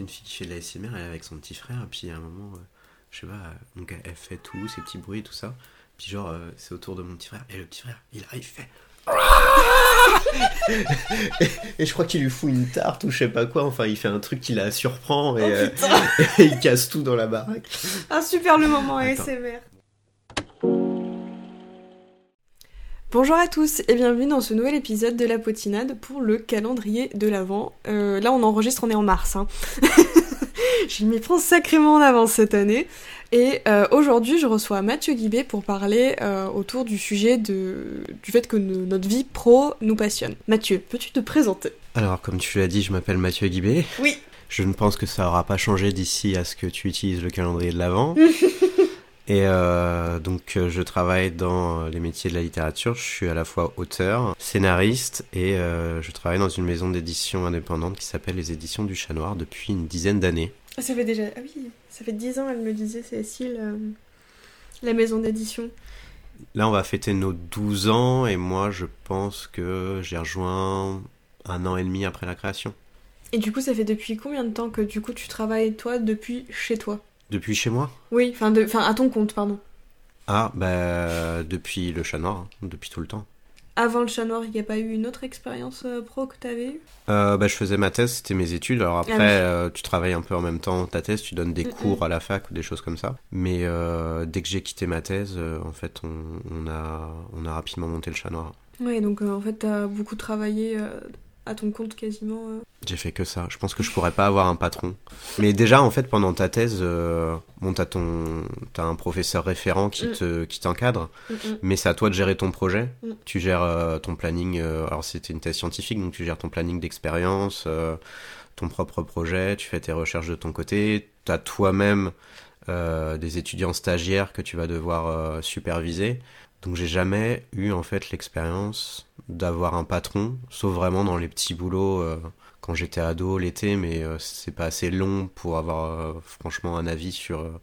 une fille qui fait de la SMR, elle est avec son petit frère, et puis à un moment, euh, je sais pas, euh, donc elle fait tout, ses petits bruits, tout ça. Puis genre, euh, c'est autour de mon petit frère, et le petit frère, il arrive, il fait. et, je crois qu'il lui fout une tarte ou je sais pas quoi, enfin il fait un truc qui la surprend et, Oh, euh, et il casse tout dans la baraque. Un super le moment Attends. ASMR. Bonjour à tous et bienvenue dans ce nouvel épisode de la potinade pour le calendrier de l'Avent. Euh, là on enregistre, on est en mars. Hein. je m'y prends sacrément en avance cette année. Et euh, aujourd'hui je reçois Mathieu Guibé pour parler euh, autour du sujet de, du fait que no- notre vie pro nous passionne. Mathieu, peux-tu te présenter? Alors, comme tu l'as dit, je m'appelle Mathieu Guibé. Oui. Je ne pense que ça aura pas changé d'ici à ce que tu utilises le calendrier de l'Avent. Et euh, donc, euh, je travaille dans les métiers de la littérature. Je suis à la fois auteur, scénariste et euh, je travaille dans une maison d'édition indépendante qui s'appelle les Éditions du Chat Noir depuis une dizaine d'années. Ça fait déjà... Ah oui, ça fait 10 ans elle me disait Cécile, euh, la maison d'édition. Là, on va fêter nos 12 ans et moi, je pense que j'ai rejoint un an et demi après la création. Et du coup, ça fait depuis combien de temps que du coup tu travailles toi depuis chez toi? Depuis chez moi Oui, enfin de, à ton compte, pardon. Ah, bah, depuis le Chat Noir, hein, depuis tout le temps. Avant le chat noir, il n'y a pas eu une autre expérience euh, pro que t'avais eue? Euh, bah, je faisais ma thèse, c'était mes études. Alors après, Ah oui. euh, tu travailles un peu en même temps ta thèse, tu donnes des Mm, cours à la fac ou des choses comme ça. Mais dès que j'ai quitté ma thèse, en fait, on, on a, on a rapidement monté le chat noir. Ouais, donc en fait t'as beaucoup travaillé à ton compte quasiment. euh. J'ai fait que ça. Je pense que je pourrais pas avoir un patron. Mais déjà, en fait, pendant ta thèse, euh, bon, t'as ton, t'as un professeur référent qui Mm. te, qui t'encadre. Mm, mm. Mais c'est à toi de gérer ton projet. Tu gères euh, ton planning. euh, alors c'était une thèse scientifique, donc tu gères ton planning d'expérience, ton propre projet. Tu fais tes recherches de ton côté. Tu as toi-même des étudiants stagiaires que tu vas devoir superviser. Donc j'ai jamais eu en fait l'expérience d'avoir un patron, sauf vraiment dans les petits boulots euh, quand j'étais ado l'été, mais euh, c'est pas assez long pour avoir euh, franchement un avis sur euh,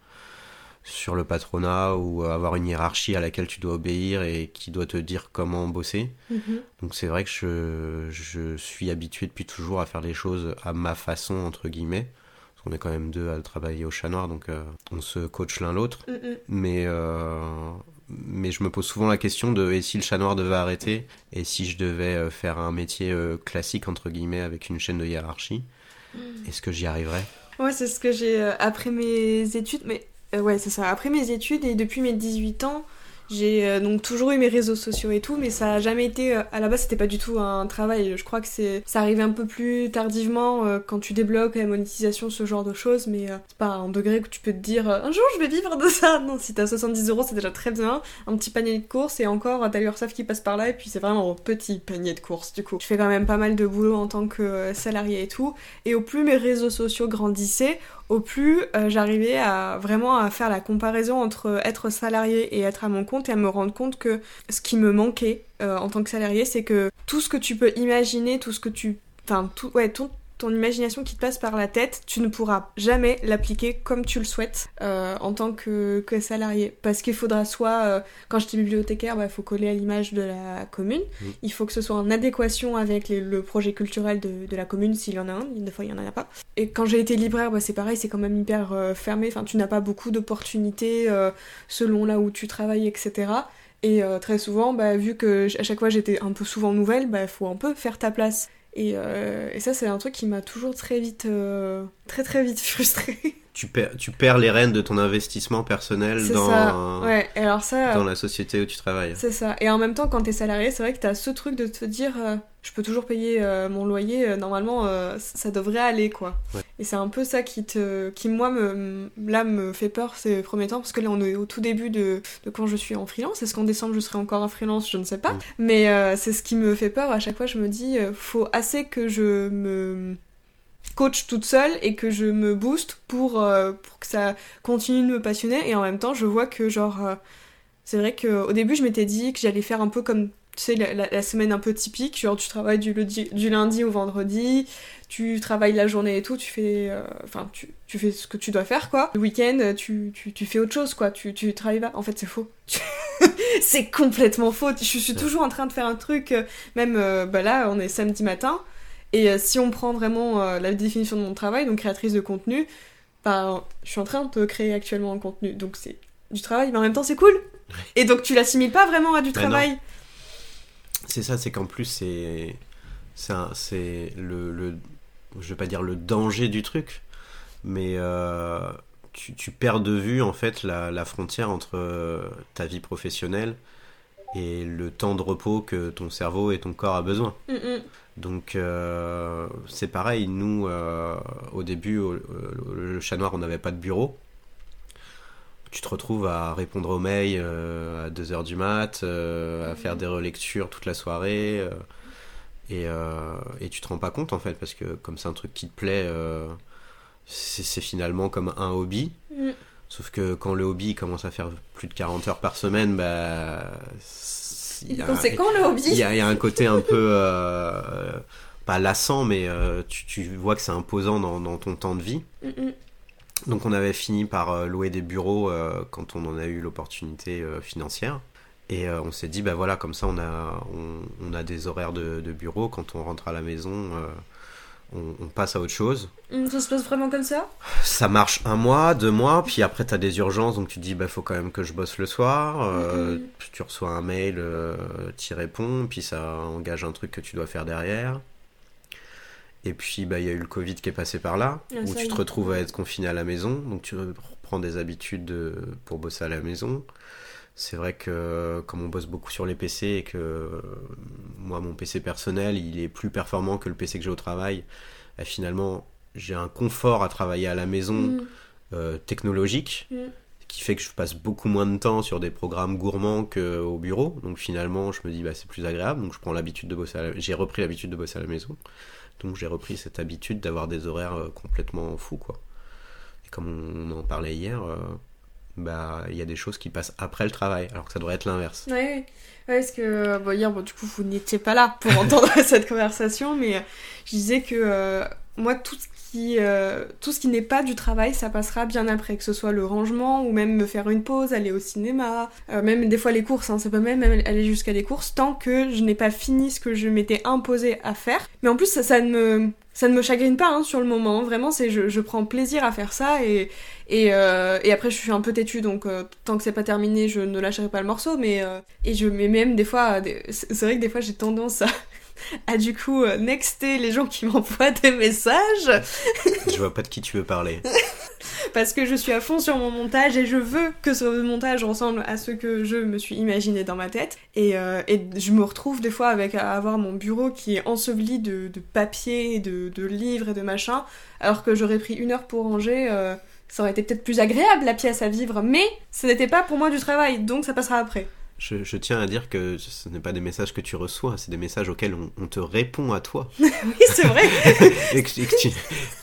sur le patronat ou avoir une hiérarchie à laquelle tu dois obéir et qui doit te dire comment bosser. Mhm. Donc c'est vrai que je, je suis habitué depuis toujours à faire les choses à ma façon, entre guillemets. Parce qu'on est quand même deux à travailler au chat noir, donc euh, on se coach l'un l'autre. Mm, mm. Mais, euh, mais je me pose souvent la question de et si le chat noir devait arrêter et si je devais euh, faire un métier euh, classique, entre guillemets, avec une chaîne de hiérarchie, est-ce que j'y arriverais? Ouais, c'est ce que j'ai euh, après mes études, mais euh, ouais, c'est ça. Après mes études et depuis mes 18 ans, j'ai euh, donc toujours eu mes réseaux sociaux et tout, mais ça a jamais été. euh, à la base, c'était pas du tout un travail. Je crois que c'est ça arrive un peu plus tardivement euh, quand tu débloques la monétisation, ce genre de choses, mais euh, c'est pas un degré que tu peux te dire un jour je vais vivre de ça. Non, si t'as 70 euros, c'est déjà très bien. Un petit panier de courses et encore, t'as l'URSSAF qui passe par là et puis c'est vraiment un petit panier de courses du coup. Je fais quand même pas mal de boulot en tant que salarié et tout. Et au plus mes réseaux sociaux grandissaient, au plus euh, j'arrivais à vraiment à faire la comparaison entre être salarié et être à mon compte et à me rendre compte que ce qui me manquait euh, en tant que salarié, c'est que tout ce que tu peux imaginer, tout ce que tu... Enfin, tout, ouais, ton, ton imagination qui te passe par la tête, tu ne pourras jamais l'appliquer comme tu le souhaites euh, en tant que, que salarié. Parce qu'il faudra soit, euh, quand j'étais bibliothécaire, il faut coller à l'image de la commune. Mhm. Il faut que ce soit en adéquation avec les- le projet culturel de, de la commune, s'il y en a un. Des fois, il n'y en a pas. Et quand j'ai été libraire, bah, c'est pareil, c'est quand même hyper euh, fermé. Enfin, tu n'as pas beaucoup d'opportunités selon là où tu travailles, etc. Et euh, très souvent, bah, vu que à chaque fois j'étais un peu souvent nouvelle, il bah, faut un peu faire ta place. Et, euh, et ça, c'est un truc qui m'a toujours très vite, euh, très très vite frustrée. Tu perds, tu perds les rênes de ton investissement personnel dans, ça. Ouais. Et alors ça, dans la société où tu travailles. C'est ça. Et en même temps, quand t'es salarié, c'est vrai que t'as ce truc de te dire, euh, je peux toujours payer euh, mon loyer, euh, normalement, euh, ça devrait aller, quoi. Ouais. Et c'est un peu ça qui, te, qui moi, me, là, me fait peur ces premiers temps, parce que là, on est au tout début de, de quand je suis en freelance. Est-ce qu'en décembre, je serai encore en freelance? Je ne sais pas. Mm. Mais c'est ce qui me fait peur. À chaque fois, je me dis, faut assez que je me coach toute seule et que je me booste pour, euh, pour que ça continue de me passionner. Et en même temps, je vois que, genre... euh, c'est vrai qu'au début, je m'étais dit que j'allais faire un peu comme, tu sais, la, la- la semaine un peu typique. Genre, tu travailles du, lundi- du lundi au vendredi, tu travailles la journée et tout, tu fais, euh, enfin, tu, tu fais ce que tu dois faire, quoi. Le week-end, tu, tu, tu fais autre chose, quoi. Tu, tu travailles pas. En fait, c'est faux. c'est complètement faux. Je suis toujours en train de faire un truc, même, bah là, on est samedi matin. Et euh, si on prend vraiment euh, la définition de mon travail, donc créatrice de contenu, bah, je suis en train de créer actuellement un contenu. Donc c'est du travail, mais en même temps c'est cool. Et donc tu l'assimiles pas vraiment à du Bah travail. C'est ça, c'est qu'en plus, c'est. C'est le, le. Je vais pas dire le danger du truc, mais euh, tu, tu perds de vue, en fait, la, la frontière entre ta vie professionnelle et le temps de repos que ton cerveau et ton corps a besoin. Mm, mm. Donc, euh, c'est pareil, nous, euh, au début, au- au- le chat noir, on n'avait pas de bureau. Tu te retrouves à répondre aux mails euh, à 2h du mat, à faire des relectures toute la soirée. et, et tu te rends pas compte en fait, parce que comme c'est un truc qui te plaît, c'est c'est finalement comme un hobby. Mm. Sauf que quand le hobby commence à faire plus de 40 heures par semaine, bah. il y a- Conséquent le hobby. il y, a, il y a un côté un peu euh, pas lassant mais euh, tu, tu vois que c'est imposant dans, dans ton temps de vie Mm, donc on avait fini par euh, louer des bureaux euh, quand on en a eu l'opportunité financière et on s'est dit bah voilà comme ça on a on, on a des horaires de, de bureau quand on rentre à la maison on, on passe à autre chose Mm, Ça se passe vraiment comme ça? Ça marche un mois, deux mois, puis après t'as des urgences, donc tu te dis bah faut quand même que je bosse le soir. euh, Mhm. Tu reçois un mail, euh, t'y réponds, puis ça engage un truc que tu dois faire derrière. Et puis bah il y a eu le Covid qui est passé par là, Ah, où tu te retrouves à être confiné à la maison, donc tu reprends des habitudes de- pour bosser à la maison. C'est vrai que comme on bosse beaucoup sur les PC et que euh, moi mon PC personnel il est plus performant que le PC que j'ai au travail, bah, finalement j'ai un confort à travailler à la maison Mm. euh, technologique Mm. qui fait que je passe beaucoup moins de temps sur des programmes gourmands qu'au bureau. Donc finalement, je me dis bah c'est plus agréable. Donc je prends l'habitude de bosser. La... J'ai repris l'habitude de bosser à la maison. Donc j'ai repris cette habitude d'avoir des horaires euh, complètement fous quoi. Et comme on en parlait hier, euh, bah il y a des choses qui passent après le travail, alors que ça devrait être l'inverse. Ouais, ouais. Parce que bon, hier, bon, du coup, vous n'étiez pas là pour entendre cette conversation, mais euh, je disais que euh, moi, tout ce qui, euh, tout ce qui n'est pas du travail, ça passera bien après, que ce soit le rangement ou même me faire une pause, aller au cinéma, euh, même des fois les courses, hein, c'est pas même aller jusqu'à des courses, tant que je n'ai pas fini ce que je m'étais imposé à faire. Mais en plus, ça, ça ne me ça ne me chagrine pas hein, sur le moment, vraiment, c'est je, je prends plaisir à faire ça et, et, euh, et après je suis un peu têtue donc euh, tant que c'est pas terminé je ne lâcherai pas le morceau mais euh, et je mets même des fois c'est vrai que des fois j'ai tendance à, à du coup nexter les gens qui m'envoient des messages je vois pas de qui tu veux parler. parce que je suis à fond sur mon montage et je veux que ce montage ressemble à ce que je me suis imaginé dans ma tête. Et, et je me retrouve des fois avec à avoir mon bureau qui est enseveli de, de papier, de, de livres et de machin, alors que j'aurais pris une heure pour ranger. Euh, ça aurait été peut-être plus agréable la pièce à vivre, mais ce n'était pas pour moi du travail, donc ça passera après. Je, je tiens à dire que ce n'est pas des messages que tu reçois, c'est des messages auxquels on, on te répond à toi. Oui, c'est vrai. et que, et que tu,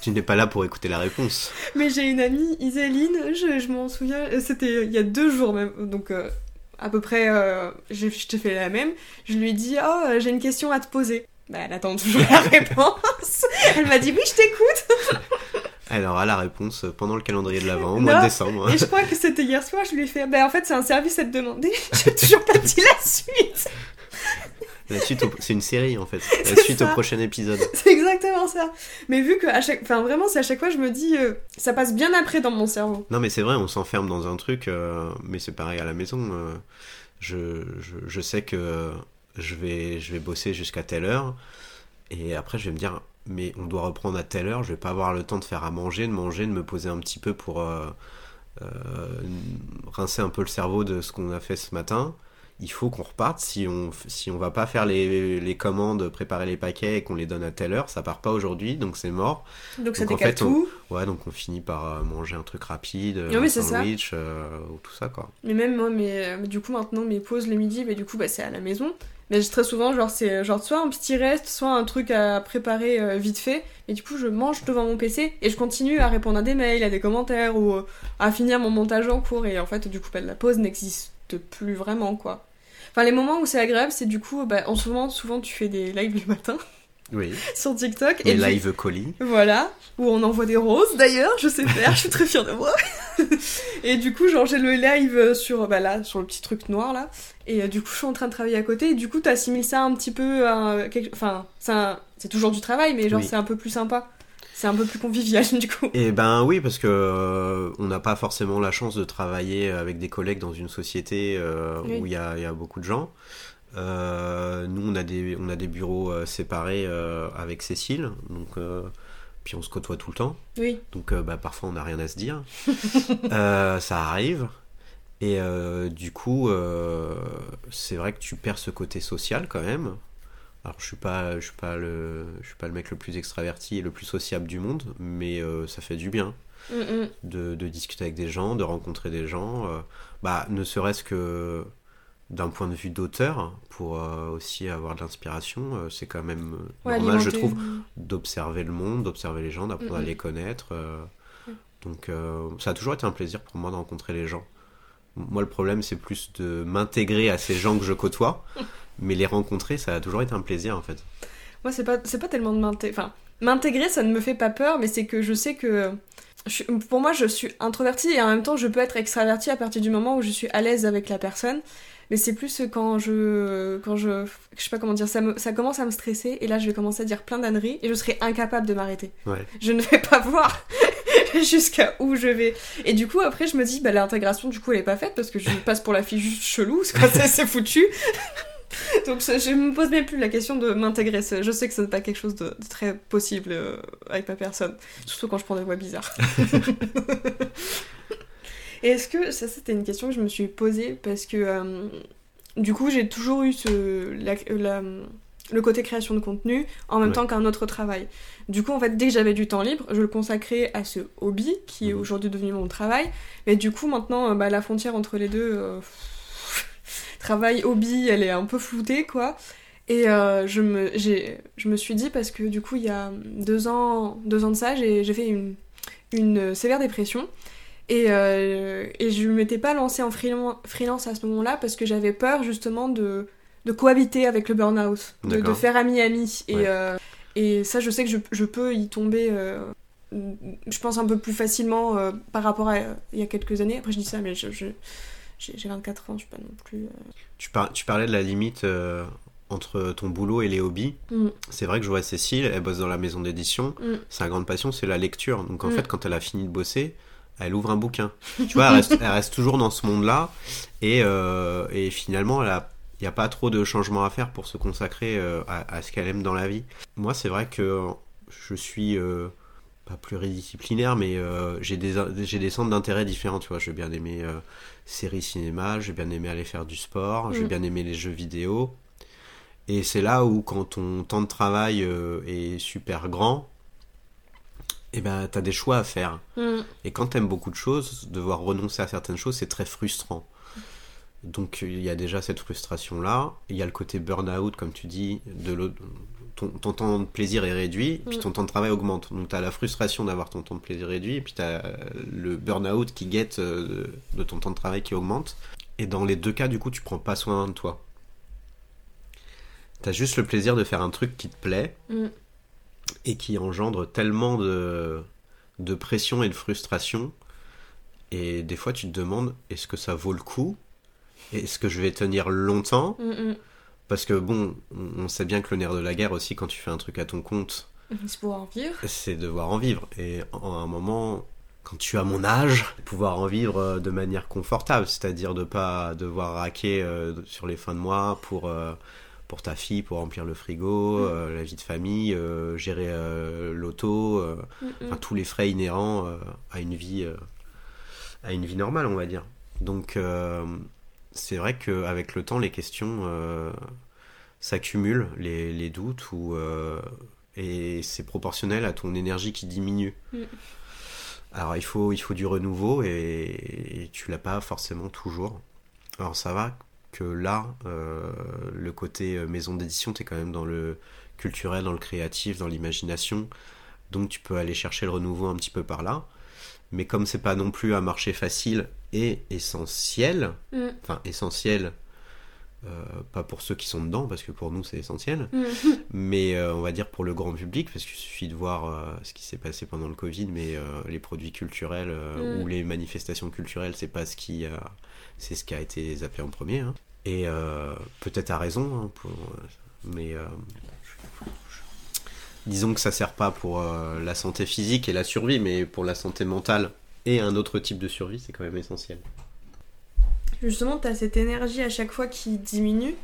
tu n'es pas là pour écouter la réponse. Mais j'ai une amie, Iséline, je, je m'en souviens, euh, c'était il y a deux jours même, donc euh, à peu près, euh, je, je te fais la même. Je lui ai dit, oh, euh, j'ai une question à te poser. Bah, elle attend toujours la réponse. Elle m'a dit, oui, je t'écoute. Alors, à la réponse pendant le calendrier de l'Avent, au mois de décembre. Et je crois que c'était hier soir, je lui ai fait, bah, en fait, c'est un service à te demander. J'ai toujours pas dit la suite. La suite, au- c'est une série en fait. La suite ça. au prochain épisode. C'est exactement ça. Mais vu que, à chaque, enfin, vraiment, c'est à chaque fois, je me dis, euh, ça passe bien après dans mon cerveau. Non, mais c'est vrai, on s'enferme dans un truc, euh, mais c'est pareil à la maison. euh, je, je, je sais que je vais, je vais bosser jusqu'à telle heure, et après je vais me dire, mais on doit reprendre à telle heure, je vais pas avoir le temps de faire à manger, de manger, de me poser un petit peu pour euh, euh, rincer un peu le cerveau de ce qu'on a fait ce matin. Il faut qu'on reparte. Si on, si on va pas faire les, les commandes, préparer les paquets et qu'on les donne à telle heure, ça part pas aujourd'hui, donc c'est mort. Donc ça Donc, en décale fait, on- tout. Ouais, donc on finit par euh, manger un truc rapide, Oui, un sandwich, euh, ou tout ça quoi. Mais même moi, mais, du coup, maintenant, mes pauses le midi, mais du coup, bah, c'est à la maison. Mais très souvent, genre, c'est genre soit un petit reste, soit un truc à préparer euh, vite fait. Et du coup, je mange devant mon PC et je continue à répondre à des mails, à des commentaires ou euh, à finir mon montage en cours. Et en fait, du coup, bah, la pause n'existe plus vraiment, quoi. Enfin, les moments où c'est agréable, c'est du coup, bah, en ce moment, souvent, tu fais des lives le matin. Oui. sur TikTok. Et live colis. Voilà, où on envoie des roses d'ailleurs, je sais faire, je suis très fière de moi. et du coup, genre j'ai le live sur, bah là, sur le petit truc noir là, et euh, du coup je suis en train de travailler à côté, et du coup t'assimiles ça un petit peu à quelque... Enfin, c'est un- toujours du travail, mais genre Oui. c'est un peu plus sympa. C'est un peu plus convivial du coup. Et ben oui, parce que euh, on n'a pas forcément la chance de travailler avec des collègues dans une société euh, Oui. où il y a, il y a beaucoup de gens. Euh, nous, on a des, on a des bureaux euh, séparés euh, avec Cécile, donc puis on se côtoie tout le temps. Oui, Donc bah, parfois on n'a rien à se dire. Ça arrive. Et du coup, c'est vrai que tu perds ce côté social quand même. Alors je suis pas, je suis pas le, je suis pas le mec le plus extraverti et le plus sociable du monde, mais ça fait du bien Mm, mm. de, de discuter avec des gens, de rencontrer des gens. bah ne serait-ce que d'un point de vue d'auteur, pour euh, aussi avoir de l'inspiration, euh, c'est quand même euh, Ouais, normal, je trouve, d'observer le monde, d'observer les gens, d'apprendre à les connaître. Mm. donc ça a toujours été un plaisir pour moi de rencontrer les gens. Moi le problème c'est plus de m'intégrer à ces gens que je côtoie, mais les rencontrer ça a toujours été un plaisir en fait. Moi, c'est pas, c'est pas tellement de m'intégrer. Enfin, m'intégrer, ça ne me fait pas peur, mais c'est que je sais que. Je pour moi, je suis introvertie et en même temps, je peux être extravertie à partir du moment où je suis à l'aise avec la personne. Mais c'est plus quand je. Quand je. Je sais pas comment dire, ça, me, ça commence à me stresser et là, je vais commencer à dire plein d'âneries et je serai incapable de m'arrêter. Ouais. Je ne vais pas voir jusqu'à où je vais. Et du coup, après, je me dis, bah, l'intégration, du coup, elle est pas faite parce que je passe pour la fille juste chelou, c'est foutu. Donc ça, je me pose même plus la question de m'intégrer. Je sais que ce n'est pas quelque chose de, de très possible euh, avec ma personne. Surtout quand je prends des voix bizarres. Et est-ce que, ça c'était une question que je me suis posée parce que euh, du coup j'ai toujours eu ce, la- la- le côté création de contenu en même Ouais. temps qu'un autre travail. Du coup en fait dès que j'avais du temps libre, je le consacrais à ce hobby qui est Mhm. aujourd'hui devenu mon travail. Mais du coup maintenant euh, bah, la frontière entre les deux... euh, travail, hobby, elle est un peu floutée, quoi. Et euh, je, me, j'ai, je me suis dit, parce que du coup, il y a deux ans, deux ans de ça, j'ai, j'ai fait une, une sévère dépression. Et, euh, et je ne m'étais pas lancée en freelance, à ce moment-là parce que j'avais peur justement de, de cohabiter avec le burn-out, de, faire ami-ami. Et, Ouais. euh, et ça, je sais que je, je peux y tomber, euh, je pense, un peu plus facilement par rapport à il y a quelques années. Après, je dis ça, mais je, je- j'ai, j'ai 24 ans, je suis pas non plus. euh, Tu, par- tu parlais de la limite euh, entre ton boulot et les hobbies. Mm. C'est vrai que je vois Cécile, elle bosse dans la maison d'édition. Mm. Sa grande passion, c'est la lecture. Donc en Mm. fait, quand elle a fini de bosser, elle ouvre un bouquin. Tu vois, elle reste, elle reste toujours dans ce monde-là. Et, euh, et finalement, il n'y a pas trop de changements à faire pour se consacrer euh, à, à ce qu'elle aime dans la vie. Moi, c'est vrai que je suis euh, pas pluridisciplinaire, mais euh, j'ai des, j'ai des centres d'intérêt différents. Tu vois, je vais bien aimer euh, séries cinéma, je vais bien aimer aller faire du sport, je vais Mm. bien aimer les jeux vidéo. Et c'est là où, quand ton temps de travail euh, est super grand, eh ben, t'as des choix à faire. Mm. Et quand t'aimes beaucoup de choses, devoir renoncer à certaines choses, c'est très frustrant. Donc il y a déjà cette frustration-là. Il y a le côté burn-out, comme tu dis, de l'autre. Ton, ton temps de plaisir est réduit, puis Mm. ton temps de travail augmente. Donc t'as la frustration d'avoir ton temps de plaisir réduit, puis t'as le burn-out qui guette euh, de, de ton temps de travail qui augmente. Et dans les deux cas, du coup, tu prends pas soin de toi. T'as juste le plaisir de faire un truc qui te plaît, Mm. et qui engendre tellement de, de pression et de frustration. Et des fois, tu te demandes est-ce que ça vaut le coup? Est-ce que je vais tenir longtemps? Mm, mm. Parce que bon, on sait bien que le nerf de la guerre aussi, quand tu fais un truc à ton compte, C'est pour en vivre. c'est devoir en vivre. Et en un moment, quand tu as mon âge, pouvoir en vivre euh, de manière confortable, c'est-à-dire de pas devoir raquer euh, sur les fins de mois pour euh, pour ta fille, pour remplir le frigo, euh, la vie de famille, euh, gérer euh, l'auto, enfin, tous les frais inhérents à une vie à une vie normale, on va dire. Donc c'est vrai qu'avec le temps, les questions euh, s'accumulent, les, les doutes, ou, euh, et c'est proportionnel à ton énergie qui diminue. Mm. Alors il faut, il faut du renouveau et, et tu l'as pas forcément toujours. Alors ça va que là, euh, le côté maison d'édition, tu es quand même dans le culturel, dans le créatif, dans l'imagination. Donc tu peux aller chercher le renouveau un petit peu par là. Mais comme c'est pas non plus un marché facile et essentiel, Mm. enfin essentiel pas pour ceux qui sont dedans, parce que pour nous c'est essentiel, Mm. mais euh, on va dire pour le grand public, parce qu'il suffit de voir euh, ce qui s'est passé pendant le Covid, mais euh, les produits culturels euh, Mm. ou les manifestations culturelles, c'est pas ce qui, c'est ce qui a été zappé en premier. hein. Et euh, peut-être à raison, hein, pour- mais euh, disons que ça sert pas pour euh, la santé physique et la survie, mais pour la santé mentale et un autre type de survie, c'est quand même essentiel. Justement, t'as cette énergie à chaque fois qui diminue,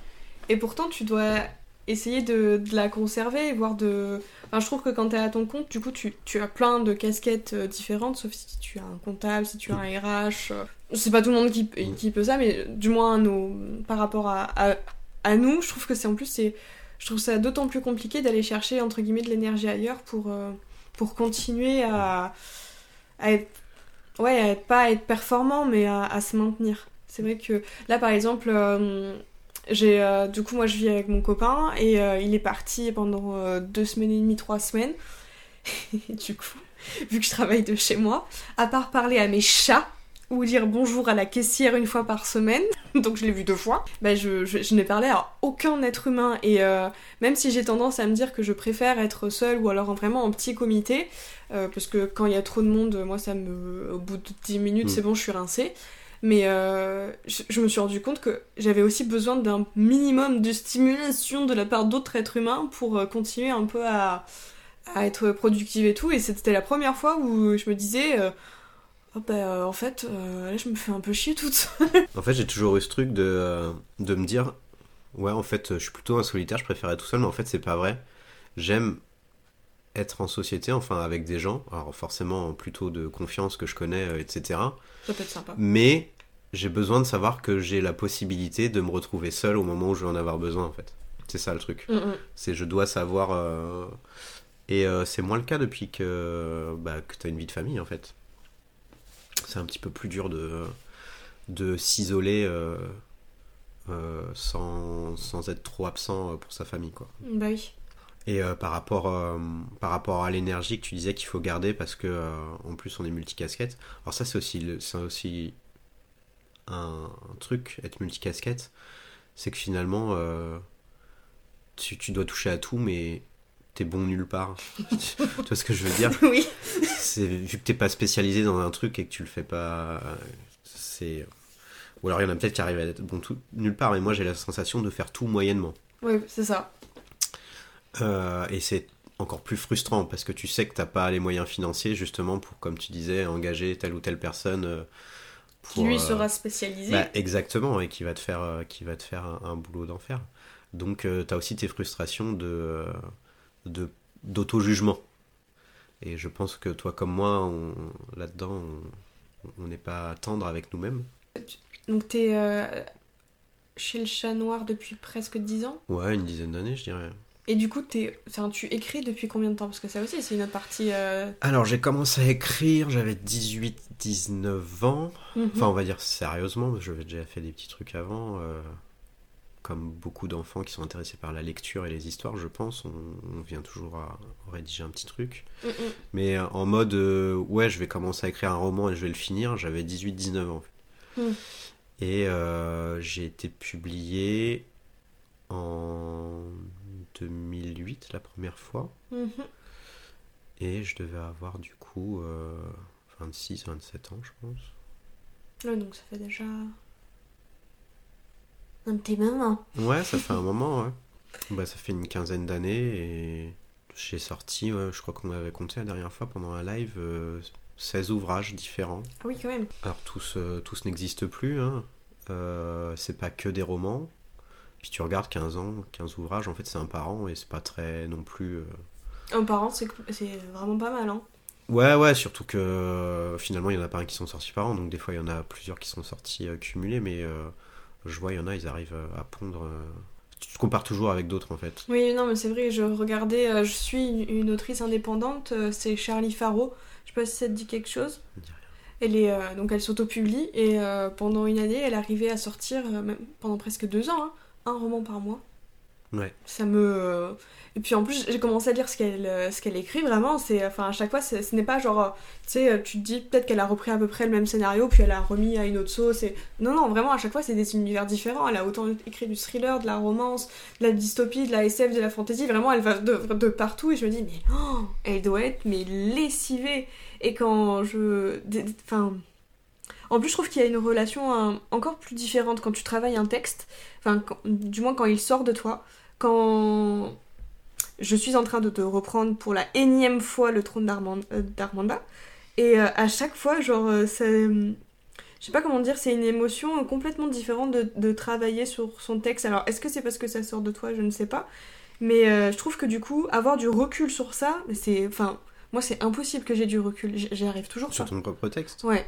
et pourtant tu dois essayer de, de la conserver, voire de... Enfin, je trouve que quand t'es à ton compte, du coup, tu, tu as plein de casquettes euh, différentes, sauf si tu as un comptable, si tu as un RH. euh, C'est pas tout le monde qui, qui peut ça, mais du moins nos, par rapport à, à, à nous, je trouve que c'est en plus, c'est... Je trouve ça d'autant plus compliqué d'aller chercher, entre guillemets, de l'énergie ailleurs pour, euh, pour continuer à, à être... Ouais, à être, pas à être performant, mais à, se maintenir. C'est vrai que là, par exemple, euh, euh, du coup, moi, je vis avec mon copain et euh, il est parti pendant deux semaines et demie, trois semaines. Du coup, vu que je travaille de chez moi, à part parler à mes chats ou dire bonjour à la caissière une fois par semaine, donc je l'ai vu deux fois, bah je, je, je n'ai parlé à aucun être humain. Et euh, même si j'ai tendance à me dire que je préfère être seule ou alors vraiment en petit comité, euh, parce que quand il y a trop de monde, moi, ça me. Au bout de 10 minutes, Mm. c'est bon, je suis rincée. Mais euh, je, je me suis rendu compte que j'avais aussi besoin d'un minimum de stimulation de la part d'autres êtres humains pour continuer un peu à, à être productive et tout. Et c'était la première fois où je me disais, oh bah, euh, en fait, euh, là je me fais un peu chier toute seule. En fait, j'ai toujours eu ce truc de, euh, de me dire Ouais, en fait, je suis plutôt un solitaire, je préfère être tout seul, mais en fait, c'est pas vrai. J'aime être en société, enfin, avec des gens, alors forcément plutôt de confiance que je connais, etc. Ça peut être sympa. Mais j'ai besoin de savoir que j'ai la possibilité de me retrouver seul au moment où je vais en avoir besoin, en fait. C'est ça le truc. Mm, mm. C'est je dois savoir. euh, Et euh, c'est moins le cas depuis que, bah, que tu as une vie de famille, en fait. C'est un petit peu plus dur de, de s'isoler euh, euh, sans, sans être trop absent euh, pour sa famille, quoi. Bah oui. Et par, rapport, par rapport à l'énergie que tu disais qu'il faut garder parce que en plus on est multicasquette. Alors ça c'est aussi, le- c'est aussi un, un truc, être multicasquette, c'est que finalement tu, tu dois toucher à tout mais t'es bon nulle part. tu vois ce que je veux dire oui. c'est vu que t'es pas spécialisé dans un truc et que tu le fais pas c'est ou alors il y en a peut-être qui arrivent à être bon tout, nulle part mais moi j'ai la sensation de faire tout moyennement Oui, c'est ça. Euh, et c'est encore plus frustrant parce que tu sais que t'as pas les moyens financiers justement pour comme tu disais engager telle ou telle personne euh, Qui lui euh, sera spécialisé. bah, exactement et qui va te faire qui va te faire un, un boulot d'enfer donc euh, t'as aussi tes frustrations de euh, de d'auto jugement et je pense que toi comme moi on- là-dedans on- n'est pas tendre avec nous-mêmes Donc t'es euh, chez le chat noir depuis presque 10 ans? ouais une dizaine d'années je dirais Et du coup, t'es, enfin, tu écris depuis combien de temps? Parce que ça aussi, c'est une autre partie. euh, alors j'ai commencé à écrire j'avais 18 19 ans mhm. Enfin, on va dire sérieusement, parce que j'avais déjà fait des petits trucs avant. euh, comme beaucoup d'enfants qui sont intéressés par la lecture et les histoires, je pense, on, on vient toujours à rédiger un petit truc. Mm, mm. Mais euh, en mode, euh, ouais, je vais commencer à écrire un roman et je vais le finir, j'avais 18-19 ans. Mm. Et euh, j'ai été publié en 2008 la première fois. Mhm. Et je devais avoir du coup euh, 26-27 ans, je pense. Ouais, donc ça fait déjà. Un petit moment. Ouais, ça fait un moment, ouais. Bah, ça fait une quinzaine d'années et j'ai sorti, ouais, je crois qu'on avait compté la dernière fois pendant un live, euh, 16 ouvrages différents. Ah oui, quand même. Alors tous, euh, tous n'existent plus, hein. Euh, c'est pas que des romans. Puis tu regardes 15 ans, 15 ouvrages, en fait c'est un par an et c'est pas très non plus... euh, Un parent, c'est, c'est vraiment pas mal, hein. Ouais, ouais, surtout que euh, finalement il y en a pas un qui sont sortis par an, donc des fois il y en a plusieurs qui sont sortis cumulés, mais je vois, il y en a, ils arrivent euh, à pondre... euh, Tu te compares toujours avec d'autres en fait. Oui, non, mais c'est vrai, je regardais. euh, je suis une, autrice indépendante, euh, c'est Charlie Faro. Je sais pas si ça te dit quelque chose. Elle est euh, donc elle s'auto-publie et euh, pendant une année, elle arrivait à sortir, euh, même pendant presque deux ans, hein, un roman par mois. Ouais. Ça me. Et puis en plus, j'ai commencé à lire ce qu'elle euh, ce qu'elle écrit vraiment. C'est enfin à chaque fois, ce n'est pas genre, euh, tu sais, euh, tu te dis peut-être qu'elle a repris à peu près le même scénario, puis elle a remis à une autre sauce. Et non, non, vraiment à chaque fois, c'est des univers différents. Elle a autant écrit du thriller, de la romance, de la dystopie, de la SF, de la fantasy. Vraiment, elle va de, partout. Et je me dis, mais oh, elle doit être mais lessivée. Et quand je, enfin. En plus, je trouve qu'il y a une relation hein, encore plus différente quand tu travailles un texte, enfin, du moins quand il sort de toi. Quand je suis en train de te reprendre pour la énième fois le trône euh, d'Armanda, et euh, à chaque fois, genre, euh, ça. Je sais pas comment dire, c'est une émotion euh, complètement différente de, de travailler sur son texte. Alors, est-ce que c'est parce que ça sort de toi? Je ne sais pas. Mais euh, je trouve que du coup, avoir du recul sur ça, c'est. Enfin, moi, c'est impossible que j'ai du recul. J'y arrive toujours Sur pas. ton propre texte? Ouais.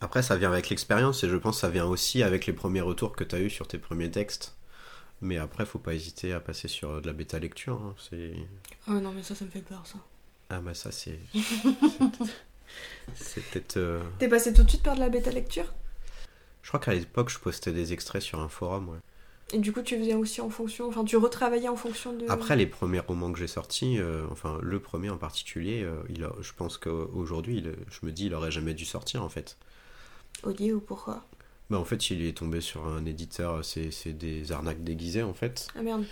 Après, ça vient avec l'expérience et je pense que ça vient aussi avec les premiers retours que tu as eu sur tes premiers textes. Mais après, faut pas hésiter à passer sur de la bêta lecture. hein. C'est Oh non, mais ça, ça me fait peur, ça. ah bah ça c'est c'est peut-être. euh, T'es passé tout de suite par de la bêta lecture? Je crois qu'à l'époque, je postais des extraits sur un forum. ouais. Et du coup, tu faisais aussi en fonction. Enfin, tu retravaillais en fonction de. Après, les premiers romans que j'ai sortis, euh, enfin le premier en particulier, euh, il a- je pense qu'aujourd'hui, je me dis, il aurait jamais dû sortir en fait. Olivier ou pourquoi? Bah, en fait, il est tombé sur un éditeur, c'est des arnaques déguisées en fait. Ah merde.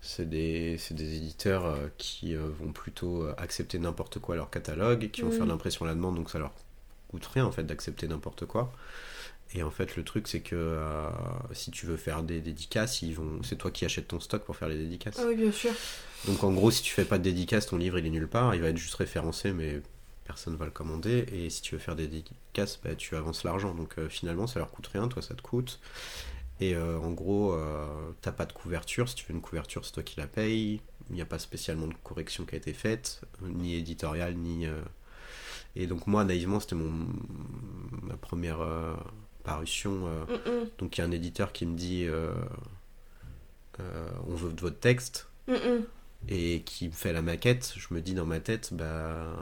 C'est des, éditeurs euh, qui euh, vont plutôt euh, accepter n'importe quoi à leur catalogue, qui vont Mm. faire l'impression à la demande, donc ça leur coûte rien en fait d'accepter n'importe quoi. Et en fait, le truc, c'est que euh, si tu veux faire des dédicaces, ils vont, c'est toi qui achètes ton stock pour faire les dédicaces. Ah oui, bien sûr. Donc en gros, si tu fais pas de dédicace, ton livre il est nulle part, il va être juste référencé, mais personne va le commander. Et si tu veux faire des dédicaces, bah, tu avances l'argent. Donc euh, finalement, ça leur coûte rien, toi ça te coûte. Et euh, en gros, euh, t'as pas de couverture. Si tu veux une couverture, c'est toi qui la payes. Il n'y a pas spécialement de correction qui a été faite, ni éditoriale, ni. Et donc moi, naïvement, c'était mon ma première parution. Mm, mm, Donc il y a un éditeur qui me dit on veut de votre texte mm. et qui me fait la maquette, je me dis dans ma tête, bah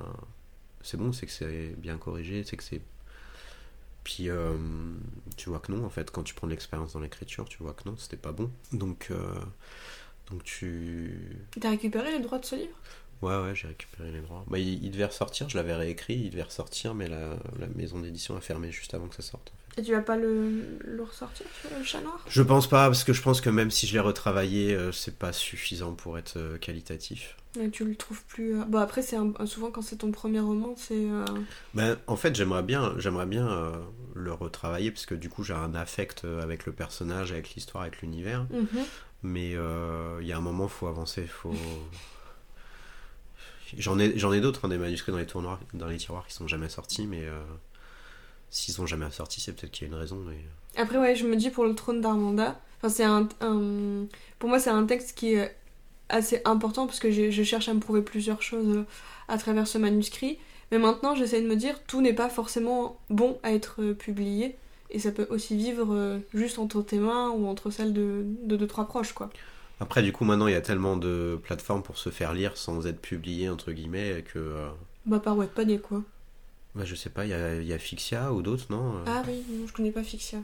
c'est bon, c'est que c'est bien corrigé, c'est que c'est. Puis euh, tu vois que non, en fait, quand tu prends de l'expérience dans l'écriture, tu vois que non, c'était pas bon. Donc, euh, donc tu. T'as récupéré les droits de ce livre? Ouais, ouais, j'ai récupéré les droits. Bah, il, il devait ressortir, je l'avais réécrit, il devait ressortir, mais la, la maison d'édition a fermé juste avant que ça sorte. Et tu vas pas le, le ressortir sur le chat noir? Je pense pas, parce que je pense que même si je l'ai retravaillé, euh, c'est pas suffisant pour être euh, qualitatif. Et tu le trouves plus. euh, Bon, après, c'est un- souvent quand c'est ton premier roman, c'est. Ben, en fait, j'aimerais bien, j'aimerais bien le retravailler parce que du coup, j'ai un affect avec le personnage, avec l'histoire, avec l'univers. mhm. Mais il y a un moment, faut avancer, faut. J'en ai, j'en ai d'autres, hein, des manuscrits dans les tournoirs, dans les tiroirs qui sont jamais sortis, mais s'ils sont jamais sortis, c'est peut-être qu'il y a une raison. Après, ouais, je me dis pour le trône d'Armanda, enfin, c'est un, un- Pour moi, c'est un texte qui est assez important parce que je cherche à me prouver plusieurs choses euh, à travers ce manuscrit. Mais maintenant, j'essaie de me dire, tout n'est pas forcément bon à être euh, publié. Et ça peut aussi vivre euh, juste entre tes mains ou entre celles de, de deux, trois proches, quoi. Après, du coup, maintenant, il y a tellement de plateformes pour se faire lire sans être publié entre guillemets que. Bah, par Wattpad quoi. Bah, je sais pas, il y a, il y a Fixia ou d'autres, non Euh, Ah oui, non, je connais pas Fixia.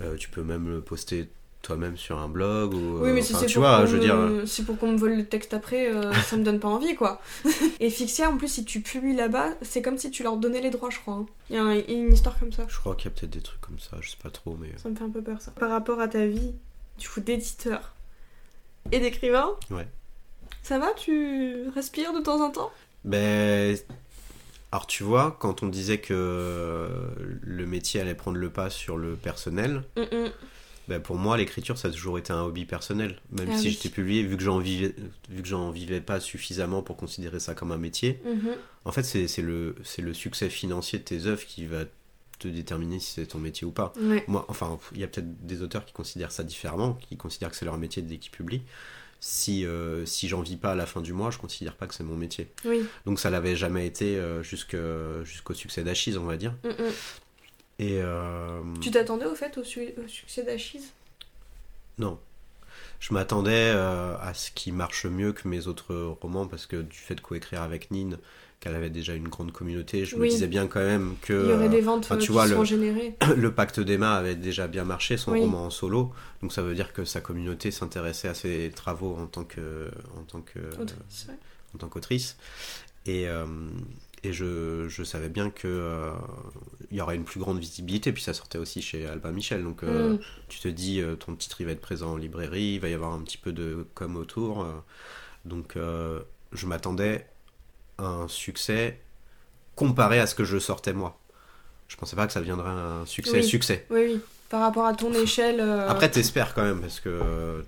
Euh, tu peux même le poster toi-même sur un blog ou Oui, mais euh, si enfin, c'est tu pour, vois qu'on je veux dire me- si pour qu'on me vole le texte après, euh, ça me donne pas envie, quoi. Et Fixia, en plus, si tu publies là-bas, c'est comme si tu leur donnais les droits, je crois. hein. Il y a un- une histoire comme ça. je crois qu'il y a peut-être des trucs comme ça je sais pas trop mais Ça me fait un peu peur, ça. Par rapport à ta vie, du coup, d'éditeur et d'écrivain, ouais ça va Tu respires de temps en temps? Ben alors tu vois quand on disait que le métier allait prendre le pas sur le personnel Mm, mm. ben pour moi l'écriture ça a toujours été un hobby personnel même Ah si oui. j'étais publié vu que j'en vivais vu que j'en vivais pas suffisamment pour considérer ça comme un métier Mhm. en fait c'est le succès financier de tes œuvres qui va te déterminer si c'est ton métier ou pas Ouais. moi, enfin, il y a peut-être des auteurs qui considèrent ça différemment, qui considèrent que c'est leur métier dès qu'ils publient. Si, euh, si j'en vis pas à la fin du mois, je considère pas que c'est mon métier. Oui. Donc ça l'avait jamais été euh, jusqu'au succès d'Achise, on va dire. Mm, mm. Et euh, Tu t'attendais au fait au, su- au succès d'Achise non, je m'attendais à ce qui marche mieux que mes autres romans parce que du fait de coécrire avec Nin qu'elle avait déjà une grande communauté. Je me disais bien quand même que Il y aurait euh, des ventes enfin, euh, tu qui vois, seront le- générées. le pacte d'Emma avait déjà bien marché, son Oui. roman en solo. Donc ça veut dire que sa communauté s'intéressait à ses travaux en tant que en tant que Autre- c'est vrai. en tant qu'autrice. Et, euh, et je, je savais bien que euh, il y aurait une plus grande visibilité. Puis ça sortait aussi chez Albin Michel. Donc euh, Mm. tu te dis, euh, ton titre il va être présent en librairie, il va y avoir un petit peu de com autour. euh. donc euh, je m'attendais un succès comparé à ce que je sortais moi. Je pensais pas que ça deviendrait un succès Oui. succès. Oui, oui. Par rapport à ton échelle. euh, Après t'espères quand même parce que euh,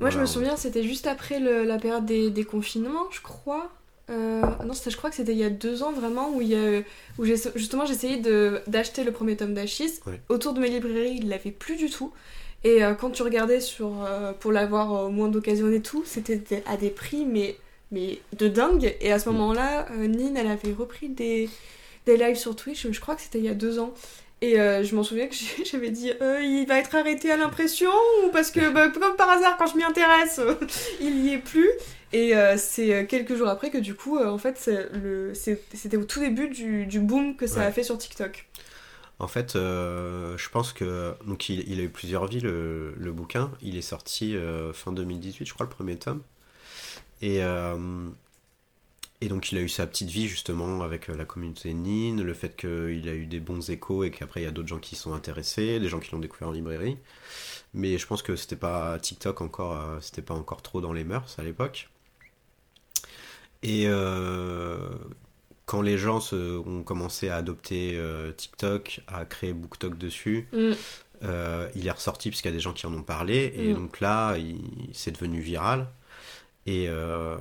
Moi, je me souviens, c'était juste après le- la période des, des confinements, je crois. Euh, non, c'était- je crois que c'était il y a deux ans vraiment où, il y a, où j'ai, justement j'essayais de, d'acheter le premier tome d'Achis. Autour de mes librairies, il l'avait plus du tout. Et euh, quand tu regardais sur, pour l'avoir au moins d'occasion et tout, c'était à des prix mais, mais de dingue. Et à ce moment-là, euh, Nine, elle avait repris des, des lives sur Twitch, je crois que c'était il y a deux ans. Et euh, je m'en souviens que j'avais dit euh, il va être arrêté à l'impression ou parce que bah, comme par hasard quand je m'y intéresse il y est plus et euh, c'est quelques jours après que du coup en fait c'était au tout début du, du boom que ça Ouais. a fait sur TikTok. En fait, je pense que donc il, il a eu plusieurs vies le, le bouquin. Il est sorti fin 2018, je crois, le premier tome. Et euh, et donc il a eu sa petite vie justement avec euh, la communauté Nin, le fait qu'il a eu des bons échos et qu'après il y a d'autres gens qui sont intéressés, des gens qui l'ont découvert en librairie. Mais je pense que c'était pas TikTok encore, euh, c'était pas encore trop dans les mœurs à l'époque. Et euh, quand les gens se- ont commencé à adopter euh, TikTok, à créer BookTok dessus, Mm. euh, il est ressorti puisqu'il y a des gens qui en ont parlé. Et Mm. donc là, c'est devenu viral. Et, euh,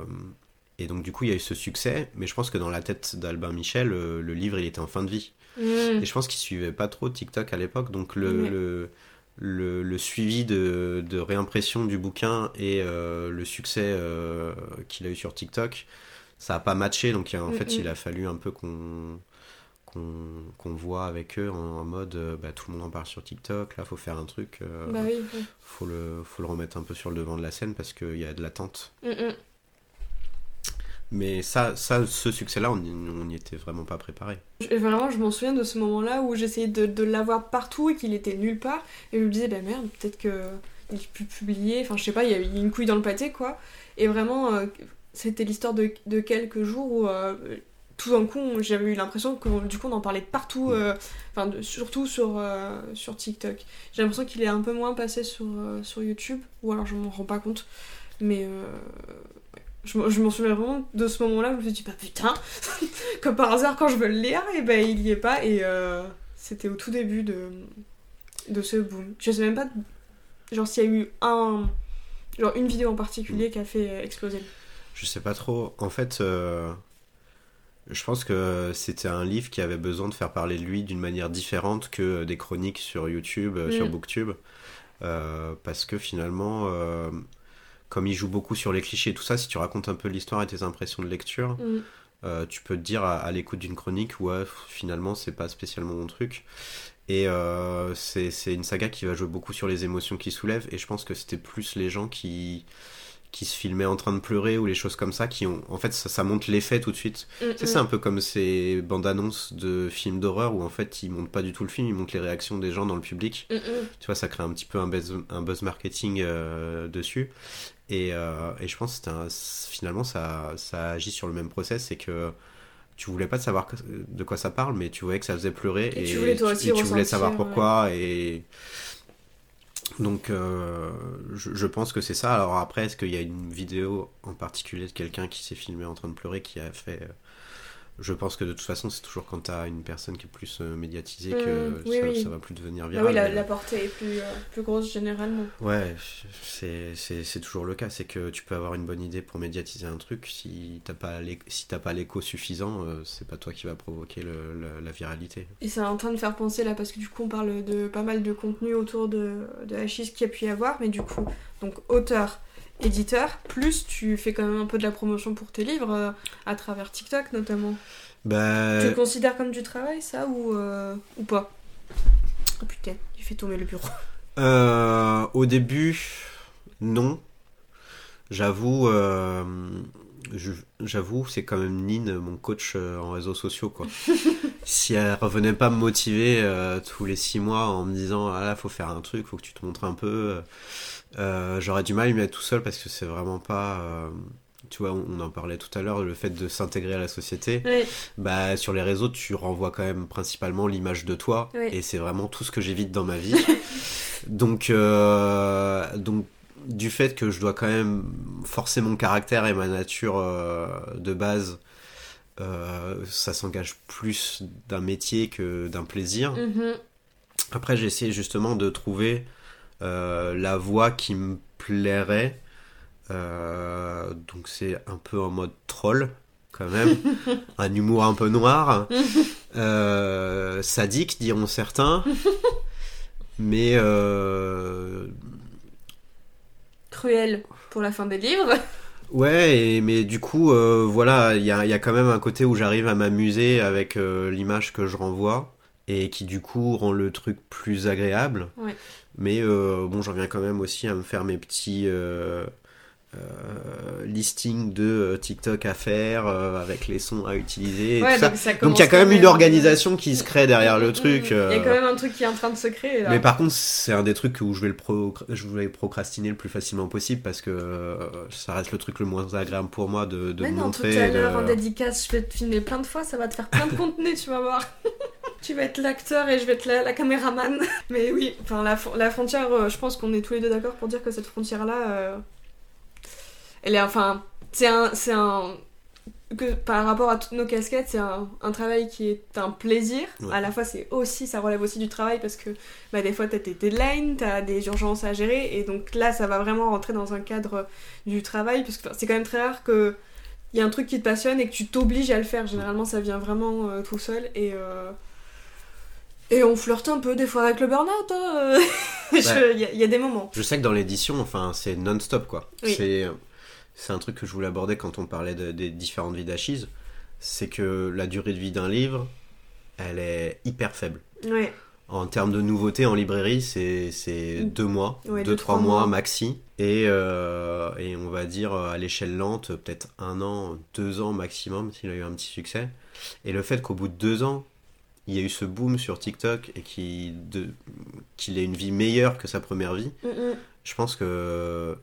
et donc du coup, il y a eu ce succès. Mais je pense que dans la tête d'Albin Michel, euh, le livre, il était en fin de vie. Mm. Et je pense qu'il suivait pas trop TikTok à l'époque, donc le, le, le, le suivi de, de réimpression du bouquin et euh, le succès euh, qu'il a eu sur TikTok, ça a pas matché, donc en fait il a fallu un peu qu'on qu'on voit avec eux en, en mode euh, bah, tout le monde en parle sur TikTok, là faut faire un truc, euh, Bah oui. oui. faut, le, faut le remettre un peu sur le devant de la scène parce qu'il y a de l'attente. Mm, mm. Mais ça, ça ce succès-là, on n'y était vraiment pas préparé. Vraiment, je m'en souviens de ce moment-là où j'essayais de, de l'avoir partout et qu'il était nulle part. Et je me disais, bah merde, peut-être que il plus publié. Enfin, je sais pas, il y a eu une couille dans le pâté, quoi. Et vraiment, euh, c'était l'histoire de, de quelques jours où euh, tout d'un coup, j'avais eu l'impression que du coup, on en parlait de partout. euh, Enfin, surtout sur, euh, sur TikTok. J'ai l'impression qu'il est un peu moins passé sur, euh, sur YouTube. Ou alors, je m'en rends pas compte. Mais. Je m'en- je m'en souviens vraiment de ce moment-là, je me suis dit, bah putain, comme par hasard, quand je veux le lire, et ben il y est pas. Et c'était au tout début de, de ce boom. Je sais même pas, genre, s'il y a eu un, genre, une vidéo en particulier qui a fait exploser. Je sais pas trop. En fait, je pense que c'était un livre qui avait besoin de faire parler de lui d'une manière différente que des chroniques sur YouTube, euh, sur Mm. Booktube. Euh, parce que finalement, euh, comme il joue beaucoup sur les clichés et tout ça, si tu racontes un peu l'histoire et tes impressions de lecture, Mm. euh, tu peux te dire à, à l'écoute d'une chronique, ouais, finalement, c'est pas spécialement mon truc. Et c'est c'est une saga qui va jouer beaucoup sur les émotions qu'il soulève. Et je pense que c'était plus les gens qui qui se filmaient en train de pleurer ou les choses comme ça qui ont en fait ça, ça montre l'effet tout de suite Mm, tu sais, c'est un peu comme ces bandes annonces de films d'horreur où en fait ils montrent pas du tout le film ils montrent les réactions des gens dans le public mm, mm. tu vois ça crée un petit peu un buzz, un buzz marketing euh, dessus et, euh, et je pense que un- finalement ça, ça agit sur le même process c'est que tu voulais pas savoir de quoi ça parle mais tu voyais que ça faisait pleurer Et tu voulais toi aussi et tu voulais savoir ouais. pourquoi et donc euh, je, je pense que c'est ça. Alors après est-ce qu'il y a une vidéo en particulier de quelqu'un qui s'est filmé en train de pleurer qui a fait euh, je pense que de toute façon c'est toujours quand t'as une personne qui est plus euh, médiatisée que Mm, oui, ça, oui. ça va plus devenir Bah viral oui, la, mais- la portée est plus, euh, plus grosse généralement. Ouais, c'est toujours le cas. C'est que tu peux avoir une bonne idée pour médiatiser un truc. Si t'as pas l'é- si l'écho suffisant, euh, c'est pas toi qui va provoquer le- le- la viralité. Et c'est en train de faire penser là, parce que du coup on parle de pas mal de contenu autour de, de Hachis qu'il y a pu y avoir, mais du coup, donc auteur, éditeur, plus tu fais quand même un peu de la promotion pour tes livres, euh, à travers TikTok notamment. Bah, Tu le considères comme du travail ça ou, euh, ou pas? Oh putain, il fait tomber le bureau. euh, au début, non. J'avoue, j'avoue, c'est quand même Nine, mon coach en réseaux sociaux, quoi. si elle revenait pas me motiver euh, tous les six mois en me disant, ah là, faut faire un truc, faut que tu te montres un peu, euh, j'aurais du mal à y mettre tout seul parce que c'est vraiment pas. tu vois, on, en parlait tout à l'heure, le fait de s'intégrer à la société. Bah, sur les réseaux, tu renvoies quand même principalement l'image de toi, et c'est vraiment tout ce que j'évite dans ma vie. donc, donc du fait que je dois quand même forcer mon caractère et ma nature euh, de base, euh, ça s'engage plus d'un métier que d'un plaisir. Mhm. Après, j'ai essayé justement de trouver euh, la voie qui me plairait. donc c'est un peu en mode troll quand même, un humour un peu noir, sadique diront certains, mais cruel pour la fin des livres. Ouais, mais du coup, euh, voilà, il y a, quand même un côté où j'arrive à m'amuser avec euh, l'image que je renvoie et qui du coup rend le truc plus agréable. Mais euh, bon, j'en viens quand même aussi à me faire mes petits euh, listing de euh, TikTok à faire euh, avec les sons à utiliser. Donc il y a quand même une organisation qui se crée derrière le truc. Il y a quand même un truc qui est en train de se créer. Mais par contre, c'est un des trucs où je vais, le je vais procrastiner le plus facilement possible parce que ça reste le truc le moins agréable pour moi de, de montrer. Tout à l'heure en dédicace, je vais te filmer plein de fois, ça va te faire plein de contenu, tu vas voir. tu vas être l'acteur et je vais être la, caméraman. Mais oui, enfin la, la frontière, je pense qu'on est tous les deux d'accord pour dire que cette frontière-là elle est enfin c'est un c'est un que par rapport à toutes nos casquettes, c'est un, travail qui est un plaisir. À la fois, c'est aussi, ça relève aussi du travail parce que bah, des fois, tu as tes deadlines, tu as des urgences à gérer. Et donc là, ça va vraiment rentrer dans un cadre du travail. Parce que c'est quand même très rare qu'il y ait un truc qui te passionne et que tu t'obliges à le faire. Généralement, ça vient vraiment euh, tout seul. Et, euh, et on flirte un peu des fois avec le burn-out. Hein. Il y, a des moments. Je sais que dans l'édition, enfin, c'est non-stop quoi. C'est c'est un truc que je voulais aborder quand on parlait des différentes vies d'Achise, c'est que la durée de vie d'un livre, elle est hyper faible. En termes de nouveautés en librairie, c'est deux mois, deux, trois mois, maxi. Et, euh, et, on va dire à l'échelle lente, peut-être un an, deux ans maximum s'il a eu un petit succès. Et le fait qu'au bout de deux ans, il y a eu ce boom sur TikTok et qu'il ait une vie meilleure que sa première vie, mm, mm. je pense que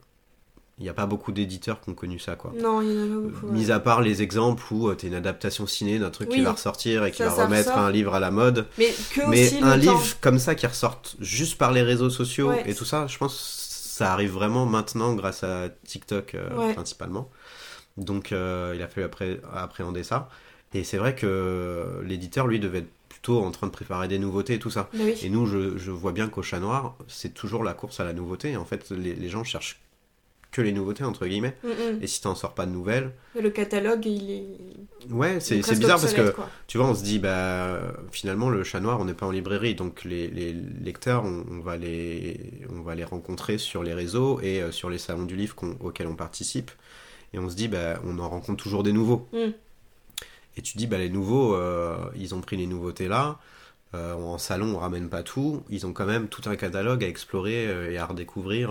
il n'y a pas beaucoup d'éditeurs qui ont connu ça, quoi. Non, il y en a pas beaucoup. Mis à part les exemples où euh, tu une adaptation ciné d'un truc qui va ressortir et qui va remettre un livre à la mode. Mais, que Mais un livre comme ça qui ressorte juste par les réseaux sociaux et tout ça, je pense que ça arrive vraiment maintenant grâce à TikTok euh, principalement. Donc euh, il a fallu appréhender ça. Et c'est vrai que l'éditeur, lui, devait être plutôt en train de préparer des nouveautés et tout ça. Et nous, je, je vois bien qu'au Chat Noir, c'est toujours la course à la nouveauté. En fait, les, les gens cherchent que les nouveautés entre guillemets. Mm, mm. Et si t'en sors pas de nouvelles. Le catalogue, il est. Ouais, c'est bizarre parce que tu vois, on se dit, bah finalement, le chat noir, on n'est pas en librairie, donc les, les lecteurs, on, va les, on va les rencontrer sur les réseaux et euh, sur les salons du livre auxquels on participe. Et on se dit, bah on en rencontre toujours des nouveaux. Mm. Et tu dis, bah les nouveaux, euh, ils ont pris les nouveautés là. Euh, en salon, on ramène pas tout. Ils ont quand même tout un catalogue à explorer et à redécouvrir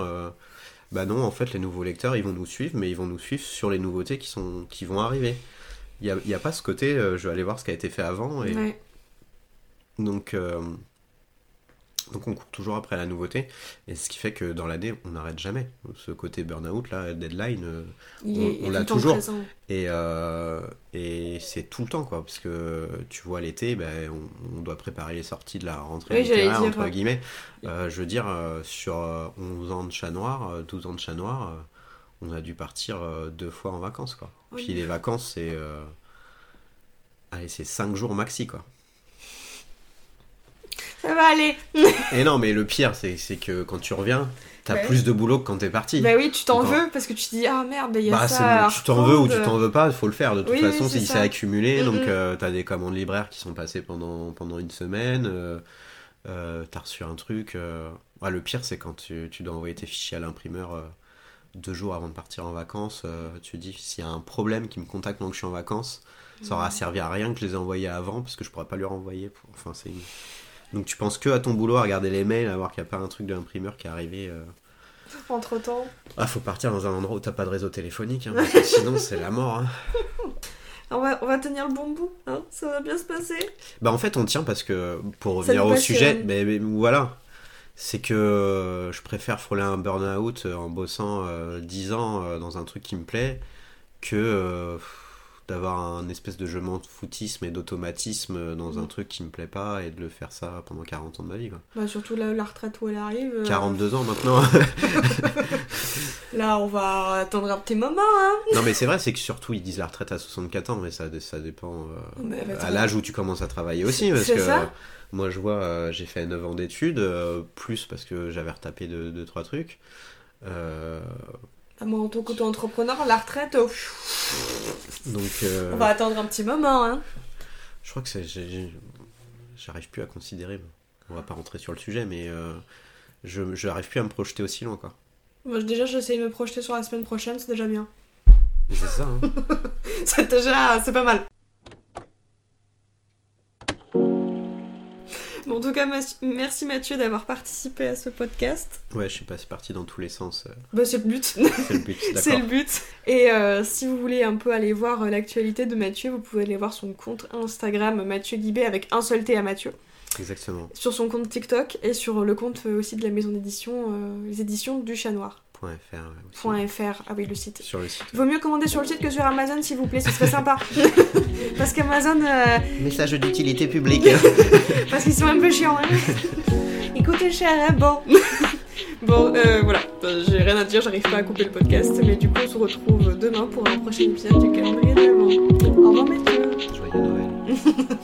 bah non, en fait, les nouveaux lecteurs, ils vont nous suivre, mais ils vont nous suivre sur les nouveautés qui, sont, qui vont arriver. Il n'y a, a, pas ce côté, euh, je vais aller voir ce qui a été fait avant. Et... Donc, euh, donc on court toujours après la nouveauté, et ce qui fait que dans l'année, on n'arrête jamais. Ce côté burn-out, là, deadline, euh, on, l'a toujours. Et, euh, et c'est tout le temps, quoi, parce que tu vois, l'été, ben, on, doit préparer les sorties de la rentrée littéraire, entre guillemets. Euh, je veux dire, sur 11 ans de chat noir, 12 ans de chat noir, on a dû partir deux fois en vacances, quoi. Puis les vacances, c'est... Allez, c'est 5 jours maxi, quoi ça va aller. et non, mais le pire, c'est que quand tu reviens, t'as plus de boulot que quand t'es parti. Bah oui, tu t'en veux parce que tu te dis, ah merde, il y a bah, ça. tu t'en veux ou tu t'en veux pas, il faut le faire. De toute façon, il s'est accumulé. Donc, euh, t'as des commandes libraires qui sont passées pendant, pendant une semaine. Euh, euh, t'as reçu un truc. le pire, c'est quand tu, tu, dois envoyer tes fichiers à l'imprimeur deux jours avant de partir en vacances. tu te dis, s'il y a un problème qui me contacte pendant que je suis en vacances, ça aura servi à rien que je les ai envoyés avant parce que je pourrais pas lui renvoyer. Pour... Enfin, c'est donc tu penses que à ton boulot, à regarder les mails, à voir qu'il n'y a pas un truc de l'imprimeur qui est arrivé. Euh. entre temps. Ah, faut partir dans un endroit où t'as pas de réseau téléphonique, hein, parce que sinon c'est la mort. Hein. On va, on va tenir le bon bout, hein ça va bien se passer. Bah en fait on tient parce que pour revenir au sujet, mais, mais voilà, c'est que je préfère frôler un burn-out en bossant euh, 10 ans euh, dans un truc qui me plaît que euh, d'avoir un espèce de je m'en foutisme et d'automatisme dans un Mm. truc qui me plaît pas et de le faire ça pendant 40 ans de ma vie. Quoi. Bah, surtout là, la retraite où elle arrive. euh, 42 ans maintenant. Là, on va attendre un petit moment, hein. non mais c'est vrai, c'est que surtout ils disent la retraite à 64 ans, mais ça, ça dépend euh, Mais va à l'âge où tu commences à travailler aussi. Parce C'est que ça. euh, moi je vois, euh, j'ai fait 9 ans d'études, euh, plus parce que j'avais retapé 2 deux, trois trucs. Euh, Moi, en tant qu'auto-entrepreneur, la retraite, euh, donc euh, on va attendre un petit moment, hein. je crois que c'est, j'arrive plus à considérer. On va pas rentrer sur le sujet, mais euh, je j'arrive plus à me projeter aussi loin quoi. Moi, déjà, j'essaie de me projeter sur la semaine prochaine, c'est déjà bien. C'est ça. hein. c'est déjà, c'est pas mal. Bon, en tout cas, merci Mathieu d'avoir participé à ce podcast. ouais, je suis pas, c'est parti dans tous les sens. euh, Bah, c'est le but. c'est le but. C'est D'accord. le but. Et euh, si vous voulez un peu aller voir euh, l'actualité de Mathieu, vous pouvez aller voir son compte Instagram Mathieu Guibé avec un seul T à Mathieu. Exactement. Sur son compte TikTok et sur le compte aussi de la maison d'édition, euh, les éditions du chat noir. Point .fr. ouais, .fr, ah oui, le site. Sur le site. Vaut mieux commander sur le site que sur Amazon, s'il vous plaît, ce serait sympa. parce qu'Amazon, euh, Message d'utilité publique. parce qu'ils sont un peu chiants. Hein. Ils coûtent cher, hein, bon. bon, euh, voilà, j'ai rien à dire, j'arrive pas à couper le podcast, mais du coup, on se retrouve demain pour un prochain épisode du calendrier de l'Avent. Au revoir, Mathieu. Joyeux Noël.